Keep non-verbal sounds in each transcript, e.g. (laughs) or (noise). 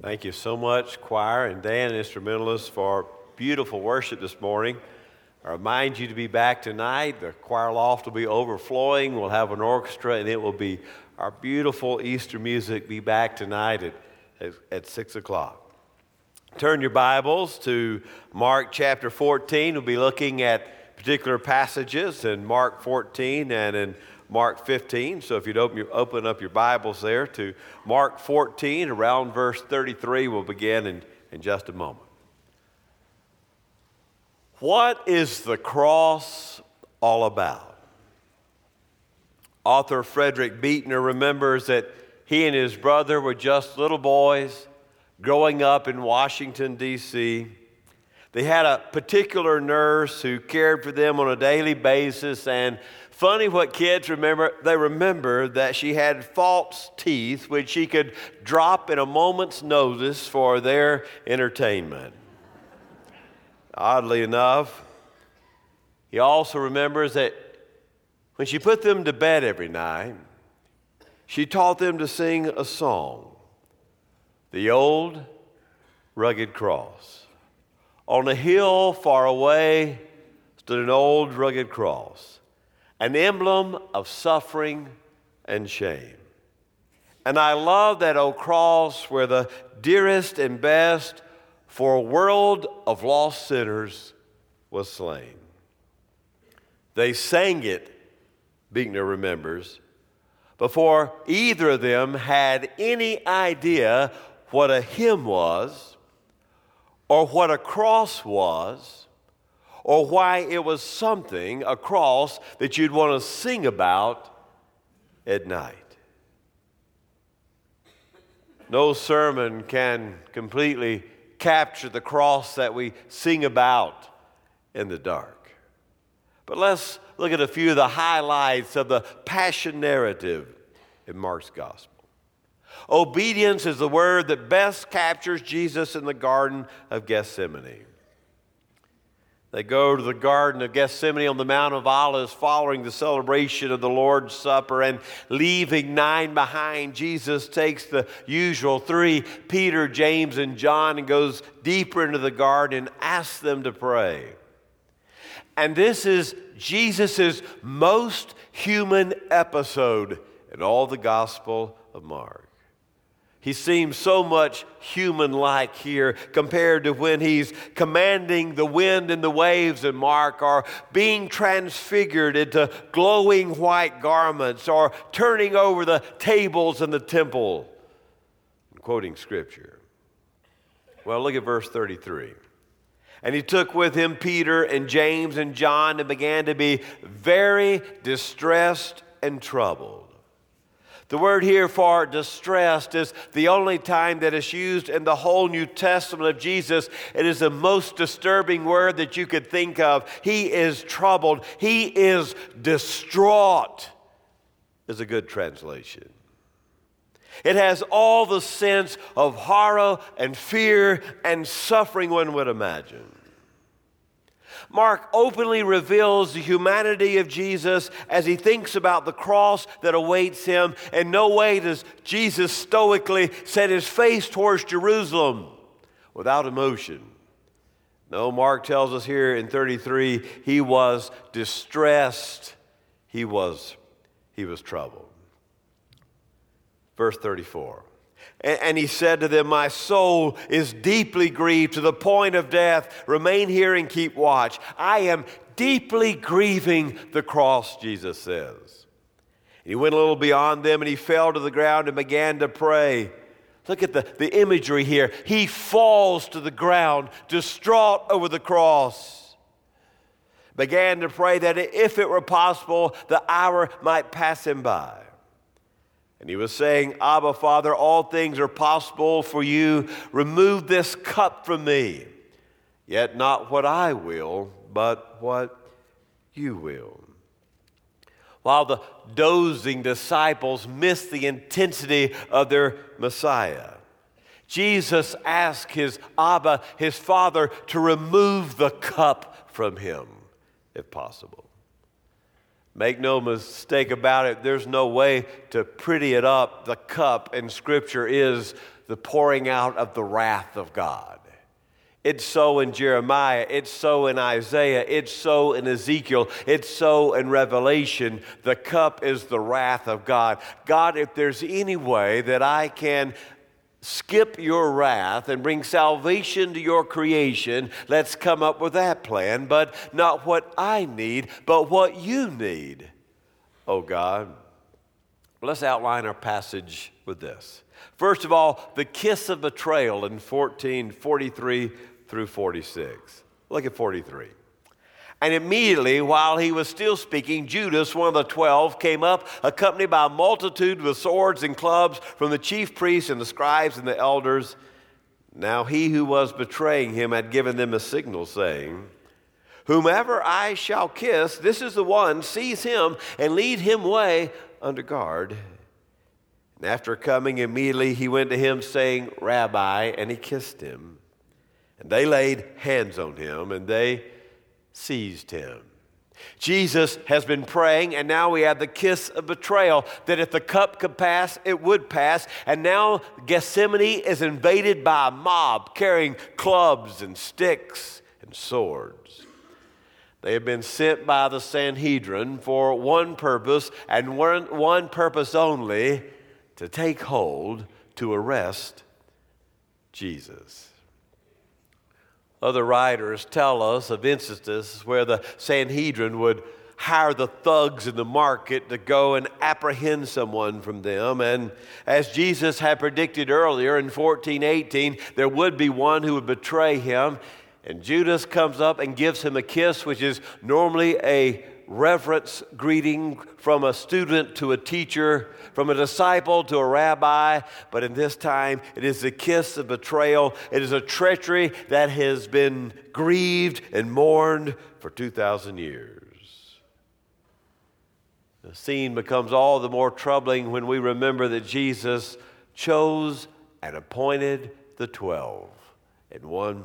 Thank you so much, choir and Dan, instrumentalists, for beautiful worship this morning. I remind you to be back tonight. The choir loft will be overflowing. We'll have an orchestra, and it will be our beautiful Easter music. Be back tonight at, at, at 6 o'clock. Turn your Bibles to Mark chapter 14. We'll be looking at particular passages in Mark 14 and in Mark 15. So if you'd open, open up your Bibles there to Mark 14, around verse 33, we'll begin in, in just a moment. What is the cross all about? Author Frederick Buechner remembers that he and his brother were just little boys growing up in Washington, D.C. They had a particular nurse who cared for them on a daily basis and Funny what kids remember. They remember that she had false teeth, which she could drop in a moment's notice for their entertainment. Oddly enough, he also remembers that when she put them to bed every night, she taught them to sing a song, The Old Rugged Cross. On a hill far away stood an old rugged cross an emblem of suffering and shame. And I love that old cross where the dearest and best for a world of lost sinners was slain. They sang it, Buechner remembers, before either of them had any idea what a hymn was or what a cross was or why it was something, a cross, that you'd want to sing about at night. No sermon can completely capture the cross that we sing about in the dark. But let's look at a few of the highlights of the passion narrative in Mark's gospel. Obedience is the word that best captures Jesus in the Garden of Gethsemane. They go to the Garden of Gethsemane on the Mount of Olives following the celebration of the Lord's Supper and leaving nine behind. Jesus takes the usual three, Peter, James, and John, and goes deeper into the garden and asks them to pray. And this is Jesus' most human episode in all the Gospel of Mark. He seems so much human like here compared to when he's commanding the wind and the waves in Mark, or being transfigured into glowing white garments, or turning over the tables in the temple. I'm quoting scripture. Well, look at verse 33. And he took with him Peter and James and John and began to be very distressed and troubled. The word here for distressed is the only time that is used in the whole New Testament of Jesus. It is the most disturbing word that you could think of. He is troubled, he is distraught, is a good translation. It has all the sense of horror and fear and suffering one would imagine. Mark openly reveals the humanity of Jesus as he thinks about the cross that awaits him. In no way does Jesus stoically set his face towards Jerusalem without emotion. No, Mark tells us here in 33 he was distressed, he was, he was troubled. Verse 34. And he said to them, My soul is deeply grieved to the point of death. Remain here and keep watch. I am deeply grieving the cross, Jesus says. he went a little beyond them and he fell to the ground and began to pray. Look at the, the imagery here. He falls to the ground, distraught over the cross. Began to pray that if it were possible, the hour might pass him by. And he was saying, Abba, Father, all things are possible for you. Remove this cup from me. Yet not what I will, but what you will. While the dozing disciples missed the intensity of their Messiah, Jesus asked his Abba, his Father, to remove the cup from him, if possible. Make no mistake about it, there's no way to pretty it up. The cup in Scripture is the pouring out of the wrath of God. It's so in Jeremiah, it's so in Isaiah, it's so in Ezekiel, it's so in Revelation. The cup is the wrath of God. God, if there's any way that I can skip your wrath and bring salvation to your creation, let's come up with that plan. But not what I need, but what you need, oh God. Let's outline our passage with this. First of all, the kiss of betrayal in 1443 through 46. Look at 43. And immediately, while he was still speaking, Judas, one of the twelve, came up, accompanied by a multitude with swords and clubs from the chief priests and the scribes and the elders. Now he who was betraying him had given them a signal, saying, Whomever I shall kiss, this is the one, seize him and lead him away under guard. And after coming immediately, he went to him, saying, Rabbi, and he kissed him. And they laid hands on him, and they seized him. Jesus has been praying, and now we have the kiss of betrayal that if the cup could pass, it would pass. And now Gethsemane is invaded by a mob carrying clubs and sticks and swords. They have been sent by the Sanhedrin for one purpose and one, one purpose only to take hold, to arrest Jesus. Other writers tell us of instances where the Sanhedrin would hire the thugs in the market to go and apprehend someone from them. And as Jesus had predicted earlier in 1418, there would be one who would betray him. And Judas comes up and gives him a kiss, which is normally a reverence greeting from a student to a teacher, from a disciple to a rabbi, but in this time it is the kiss of betrayal. It is a treachery that has been grieved and mourned for 2,000 years. The scene becomes all the more troubling when we remember that Jesus chose and appointed the 12, and one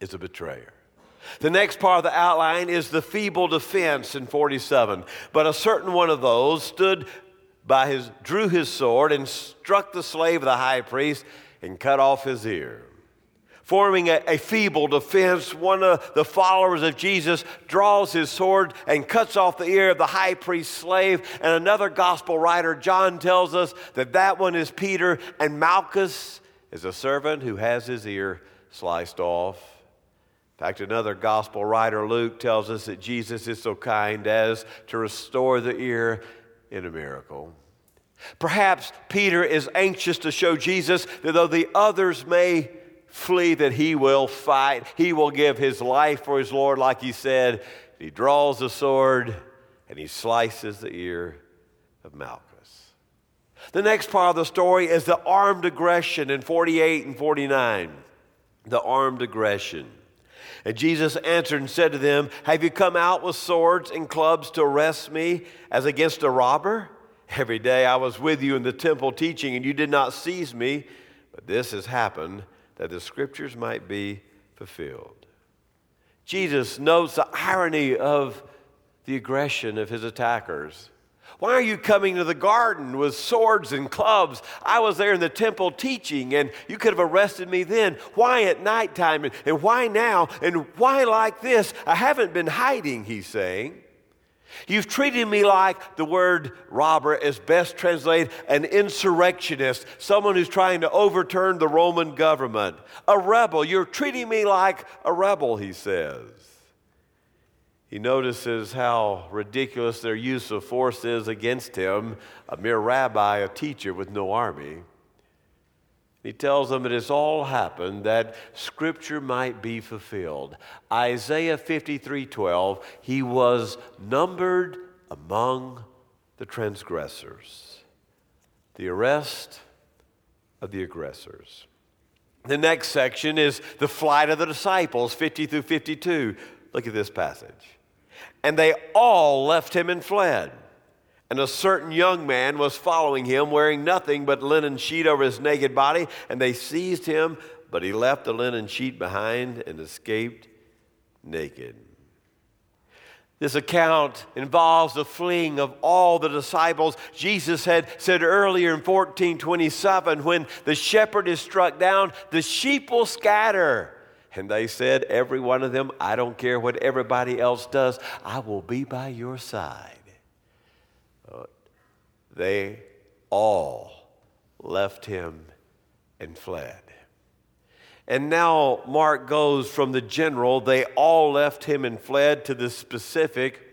is a betrayer. The next part of the outline is the feeble defense in 47. But a certain one of those stood by his, drew his sword and struck the slave of the high priest and cut off his ear. Forming a, a feeble defense, one of the followers of Jesus draws his sword and cuts off the ear of the high priest's slave. And another gospel writer, John, tells us that that one is Peter, and Malchus is a servant who has his ear sliced off. In fact, another gospel writer, Luke, tells us that Jesus is so kind as to restore the ear in a miracle. Perhaps Peter is anxious to show Jesus that though the others may flee, that he will fight. He will give his life for his Lord, like he said. He draws the sword and he slices the ear of Malchus. The next part of the story is the armed aggression in 48 and 49. The armed aggression. And Jesus answered and said to them, Have you come out with swords and clubs to arrest me as against a robber? Every day I was with you in the temple teaching, and you did not seize me. But this has happened that the scriptures might be fulfilled. Jesus notes the irony of the aggression of his attackers. Why are you coming to the garden with swords and clubs? I was there in the temple teaching, and you could have arrested me then. Why at nighttime? And, and why now? And why like this? I haven't been hiding, he's saying. You've treated me like the word robber is best translated an insurrectionist, someone who's trying to overturn the Roman government. A rebel. You're treating me like a rebel, he says. He notices how ridiculous their use of force is against him, a mere rabbi, a teacher with no army. He tells them it has all happened that scripture might be fulfilled. Isaiah 53:12, he was numbered among the transgressors. The arrest of the aggressors. The next section is the flight of the disciples, 50 through 52. Look at this passage. And they all left him and fled. And a certain young man was following him, wearing nothing but linen sheet over his naked body. And they seized him, but he left the linen sheet behind and escaped naked. This account involves the fleeing of all the disciples. Jesus had said earlier in 1427 when the shepherd is struck down, the sheep will scatter. And they said, every one of them, I don't care what everybody else does, I will be by your side. Uh, they all left him and fled. And now Mark goes from the general, they all left him and fled, to the specific,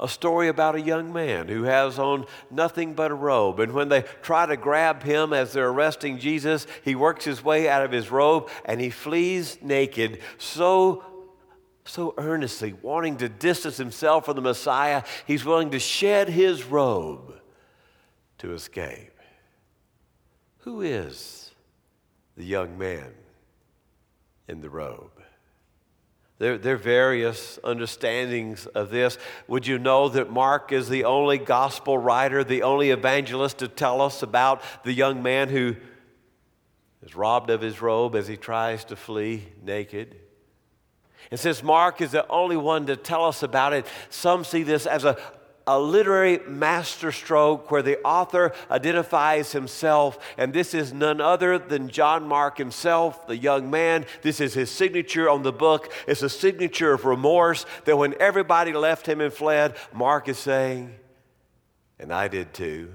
a story about a young man who has on nothing but a robe. And when they try to grab him as they're arresting Jesus, he works his way out of his robe and he flees naked, so so earnestly, wanting to distance himself from the Messiah, he's willing to shed his robe to escape. Who is the young man? in the robe. There, there are various understandings of this. Would you know that Mark is the only gospel writer, the only evangelist to tell us about the young man who is robbed of his robe as he tries to flee naked? And since Mark is the only one to tell us about it, some see this as a, a literary masterstroke where the author identifies himself, and this is none other than John Mark himself, the young man. This is his signature on the book. It's a signature of remorse that when everybody left him and fled, Mark is saying, and I did too,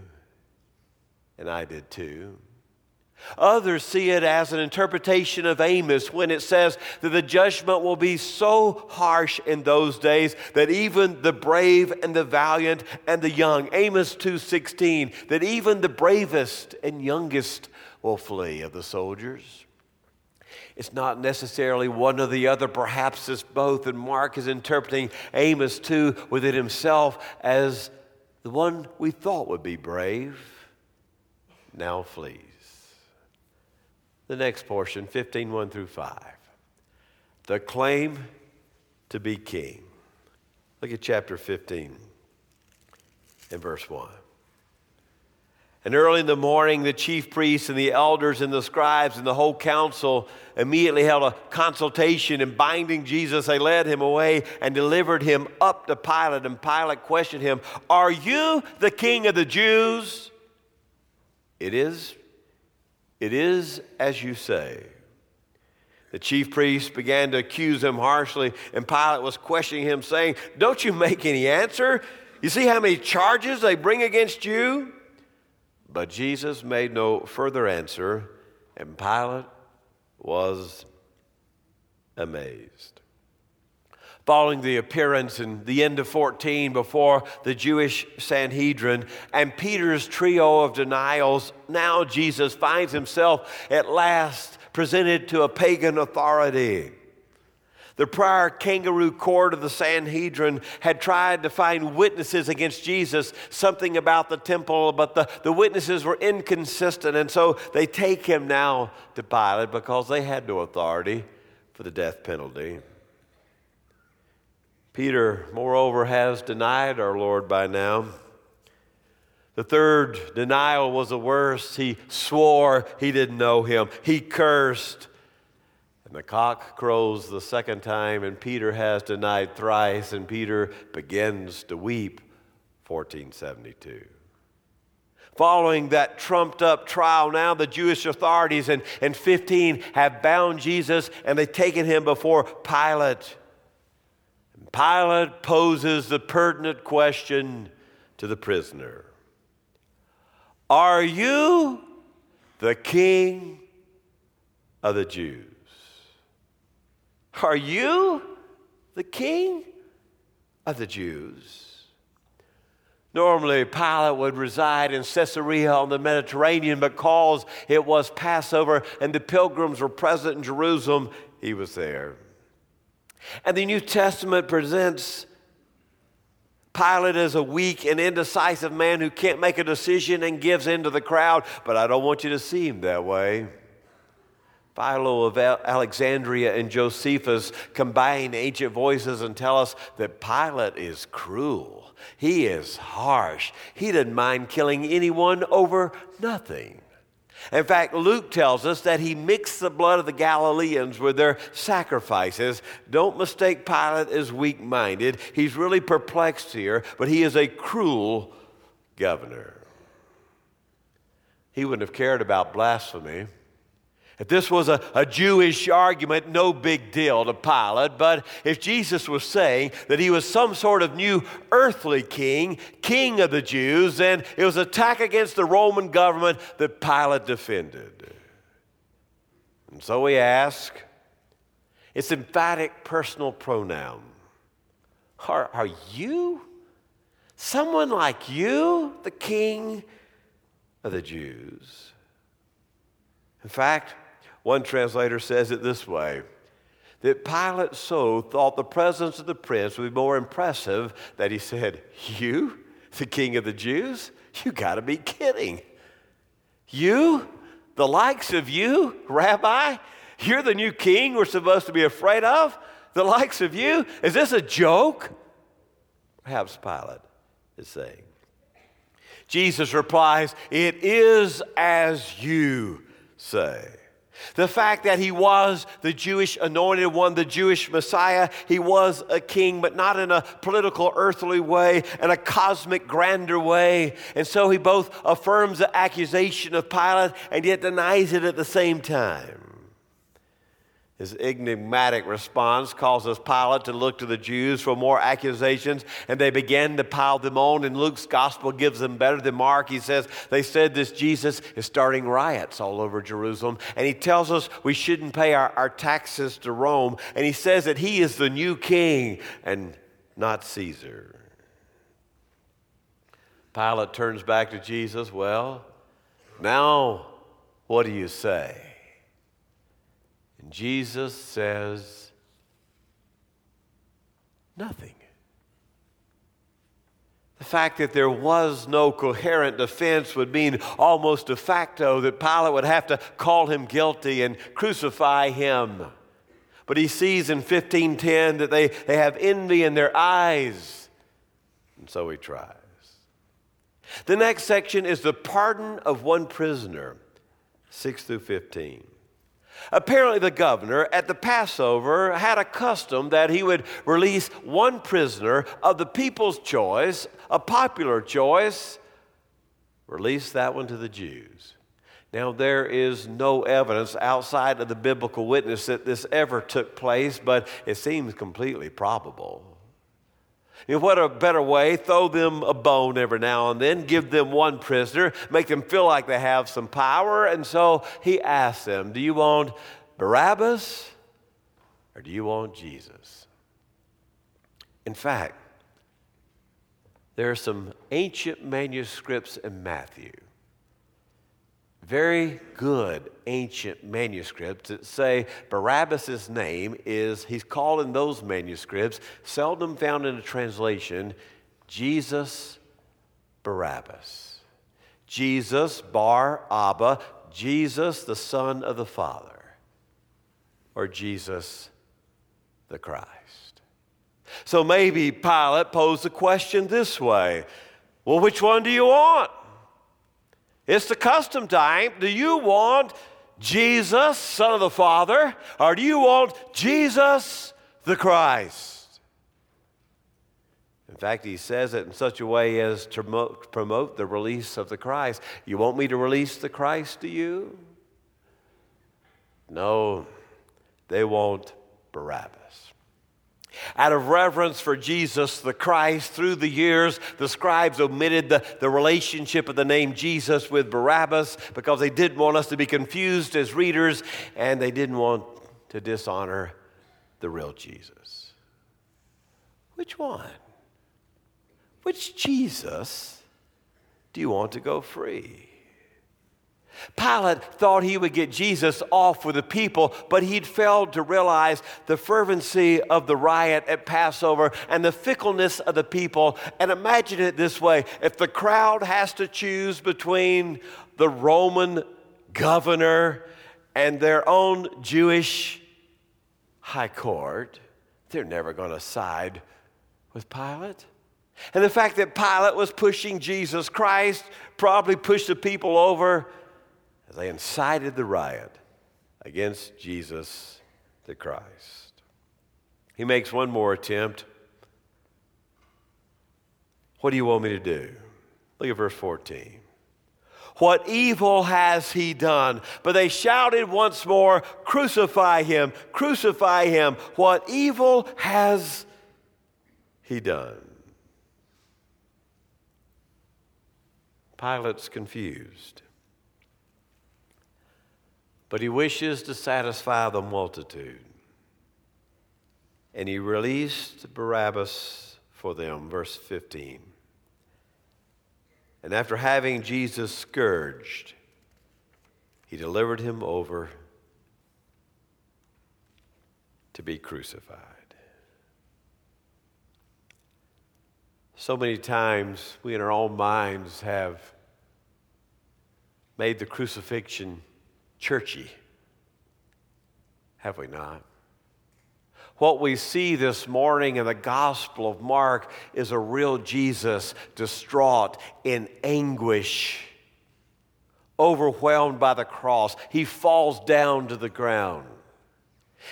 and I did too. Others see it as an interpretation of Amos when it says that the judgment will be so harsh in those days that even the brave and the valiant and the young, Amos 2:16, that even the bravest and youngest will flee of the soldiers. It's not necessarily one or the other, perhaps it's both. And Mark is interpreting Amos 2 within himself as the one we thought would be brave now flees the next portion, 15, 1 through 5. The claim to be king. Look at chapter 15 and verse 1. And early in the morning, the chief priests and the elders and the scribes and the whole council immediately held a consultation and binding Jesus, they led him away and delivered him up to Pilate. And Pilate questioned him, Are you the king of the Jews? It is it is as you say. The chief priests began to accuse him harshly, and Pilate was questioning him, saying, Don't you make any answer? You see how many charges they bring against you? But Jesus made no further answer, and Pilate was amazed following the appearance in the end of 14 before the Jewish Sanhedrin and Peter's trio of denials, now Jesus finds himself at last presented to a pagan authority. The prior kangaroo court of the Sanhedrin had tried to find witnesses against Jesus, something about the temple, but the, the witnesses were inconsistent. And so they take him now to Pilate because they had no authority for the death penalty. Peter, moreover, has denied our Lord by now. The third denial was the worst. He swore he didn't know him, he cursed. And the cock crows the second time, and Peter has denied thrice, and Peter begins to weep. 1472. Following that trumped up trial, now the Jewish authorities and, and 15 have bound Jesus and they've taken him before Pilate. Pilate poses the pertinent question to the prisoner Are you the king of the Jews? Are you the king of the Jews? Normally, Pilate would reside in Caesarea on the Mediterranean because it was Passover and the pilgrims were present in Jerusalem. He was there. And the New Testament presents Pilate as a weak and indecisive man who can't make a decision and gives in to the crowd, but I don't want you to see him that way. Philo of Alexandria and Josephus combine ancient voices and tell us that Pilate is cruel. He is harsh. He didn't mind killing anyone over nothing. In fact, Luke tells us that he mixed the blood of the Galileans with their sacrifices. Don't mistake Pilate as weak minded. He's really perplexed here, but he is a cruel governor. He wouldn't have cared about blasphemy. If this was a, a Jewish argument, no big deal to Pilate. But if Jesus was saying that he was some sort of new earthly king, king of the Jews, then it was attack against the Roman government that Pilate defended. And so we ask, it's emphatic personal pronoun. Are, are you, someone like you, the king of the Jews? In fact, one translator says it this way that Pilate so thought the presence of the prince would be more impressive that he said, You, the king of the Jews? You got to be kidding. You, the likes of you, Rabbi? You're the new king we're supposed to be afraid of? The likes of you? Is this a joke? Perhaps Pilate is saying. Jesus replies, It is as you say. The fact that he was the Jewish anointed one, the Jewish Messiah, he was a king, but not in a political, earthly way, in a cosmic, grander way. And so he both affirms the accusation of Pilate and yet denies it at the same time. His enigmatic response causes Pilate to look to the Jews for more accusations, and they begin to pile them on. And Luke's gospel gives them better than Mark. He says, They said this Jesus is starting riots all over Jerusalem. And he tells us we shouldn't pay our, our taxes to Rome. And he says that he is the new king and not Caesar. Pilate turns back to Jesus. Well, now what do you say? And Jesus says, nothing. The fact that there was no coherent defense would mean almost de facto that Pilate would have to call him guilty and crucify him. But he sees in 1510 that they, they have envy in their eyes, and so he tries. The next section is the pardon of one prisoner, 6 through 15. Apparently, the governor at the Passover had a custom that he would release one prisoner of the people's choice, a popular choice, release that one to the Jews. Now, there is no evidence outside of the biblical witness that this ever took place, but it seems completely probable. In what a better way, throw them a bone every now and then, give them one prisoner, make them feel like they have some power. And so he asked them, Do you want Barabbas or do you want Jesus? In fact, there are some ancient manuscripts in Matthew very good ancient manuscripts that say Barabbas' name is, he's called in those manuscripts, seldom found in a translation, Jesus Barabbas. Jesus Bar Abba, Jesus the Son of the Father, or Jesus the Christ. So maybe Pilate posed the question this way Well, which one do you want? It's the custom time. Do you want Jesus, Son of the Father, or do you want Jesus the Christ? In fact, he says it in such a way as to promote the release of the Christ. You want me to release the Christ to you? No, they want Barabbas. Out of reverence for Jesus the Christ, through the years, the scribes omitted the, the relationship of the name Jesus with Barabbas because they didn't want us to be confused as readers and they didn't want to dishonor the real Jesus. Which one? Which Jesus do you want to go free? Pilate thought he would get Jesus off with the people, but he'd failed to realize the fervency of the riot at Passover and the fickleness of the people. And imagine it this way if the crowd has to choose between the Roman governor and their own Jewish high court, they're never going to side with Pilate. And the fact that Pilate was pushing Jesus Christ probably pushed the people over as they incited the riot against Jesus the Christ. He makes one more attempt. What do you want me to do? Look at verse 14. What evil has he done? But they shouted once more, Crucify him, crucify him. What evil has he done? Pilate's confused. But he wishes to satisfy the multitude. And he released Barabbas for them, verse 15. And after having Jesus scourged, he delivered him over to be crucified. So many times we in our own minds have made the crucifixion churchy, have we not? What we see this morning in the Gospel of Mark is a real Jesus distraught in anguish, overwhelmed by the cross. He falls down to the ground.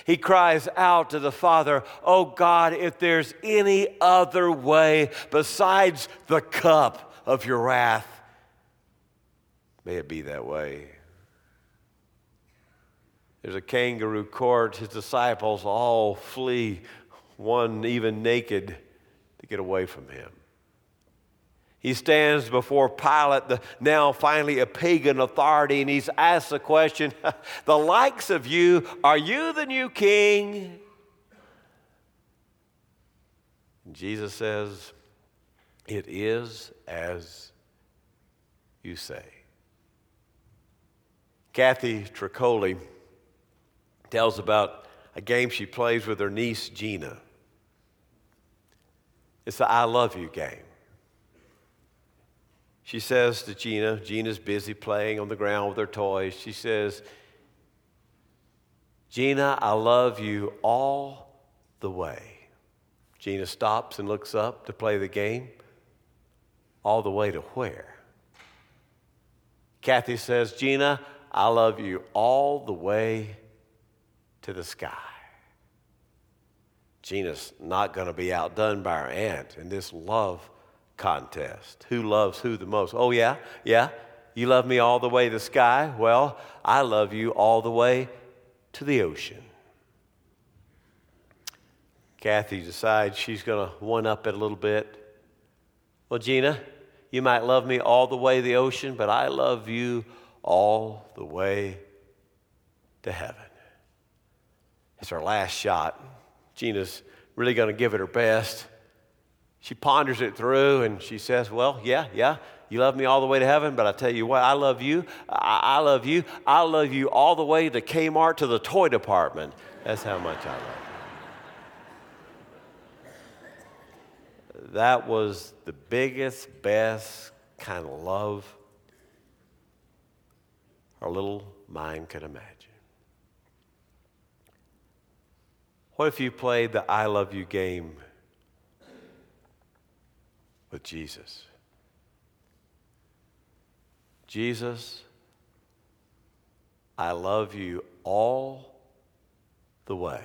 He cries out to the Father, Oh God, if there's any other way besides the cup of your wrath, may it be that way. There's a kangaroo court. His disciples all flee, one even naked, to get away from him. He stands before Pilate, the now finally a pagan authority, and he's asked the question (laughs) The likes of you, are you the new king? And Jesus says, It is as you say. Kathy Troccoli tells about a game she plays with her niece Gina. It's the I love you game. She says to Gina, Gina's busy playing on the ground with her toys. She says, Gina, I love you all the way. Gina stops and looks up to play the game. All the way to where? Kathy says, Gina, I love you all the way to the sky. Gina's not going to be outdone by her aunt in this love contest. Who loves who the most? Oh, yeah, yeah. You love me all the way to the sky? Well, I love you all the way to the ocean. Kathy decides she's going to one up it a little bit. Well, Gina, you might love me all the way to the ocean, but I love you all the way to heaven. It's her last shot. Gina's really going to give it her best. She ponders it through and she says, Well, yeah, yeah, you love me all the way to heaven, but I tell you what, I love you. I, I love you. I love you all the way to Kmart to the toy department. That's how much I love you. That was the biggest, best kind of love our little mind could imagine. What if you played the I love you game with Jesus? Jesus, I love you all the way.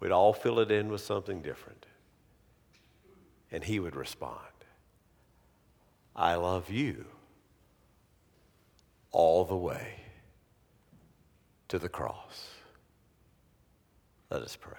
We'd all fill it in with something different. And he would respond I love you all the way to the cross. Let us pray.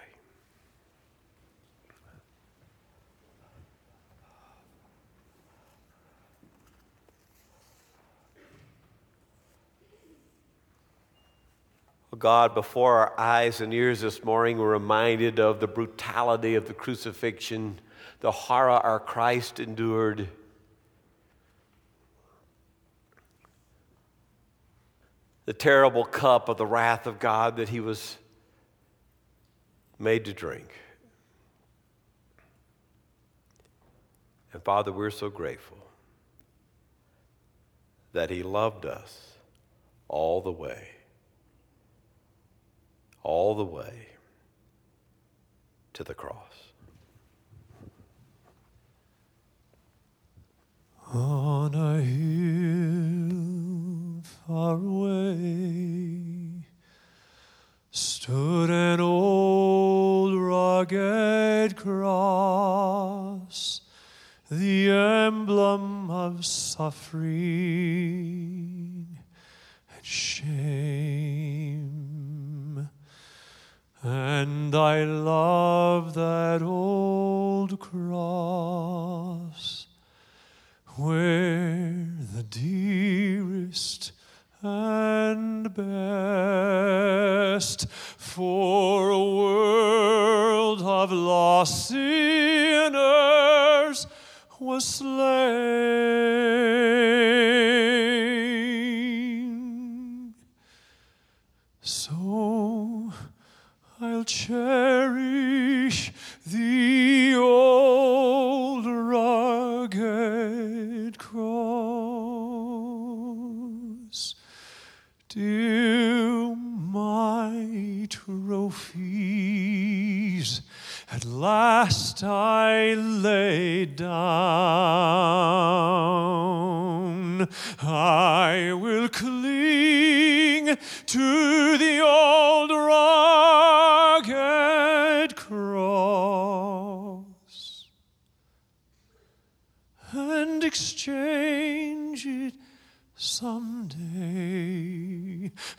Oh God, before our eyes and ears this morning, we're reminded of the brutality of the crucifixion, the horror our Christ endured. The terrible cup of the wrath of God that he was made to drink. And Father, we're so grateful that He loved us all the way, all the way to the cross. On a hill far away stood an old rugged cross, the emblem of suffering and shame. And I love that old cross where the dearest and best for a world of lost sinners was slain. So I'll cherish I lay down. I will cling to the old rugged cross and exchange it someday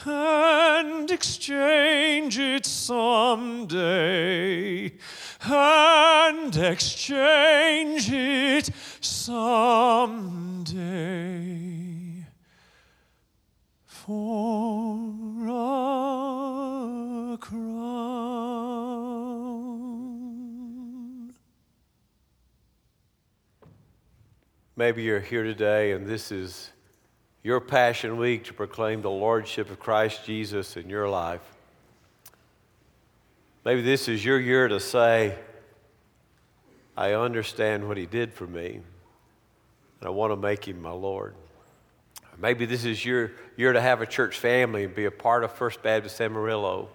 and exchange it someday and exchange it someday for a crown. Maybe you're here today and this is your Passion Week to proclaim the Lordship of Christ Jesus in your life. Maybe this is your year to say, I understand what He did for me, and I want to make Him my Lord. Maybe this is your year to have a church family and be a part of First Baptist Amarillo.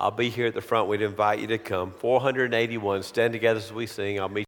I'll be here at the front. We'd invite you to come. 481, stand together as we sing. I'll meet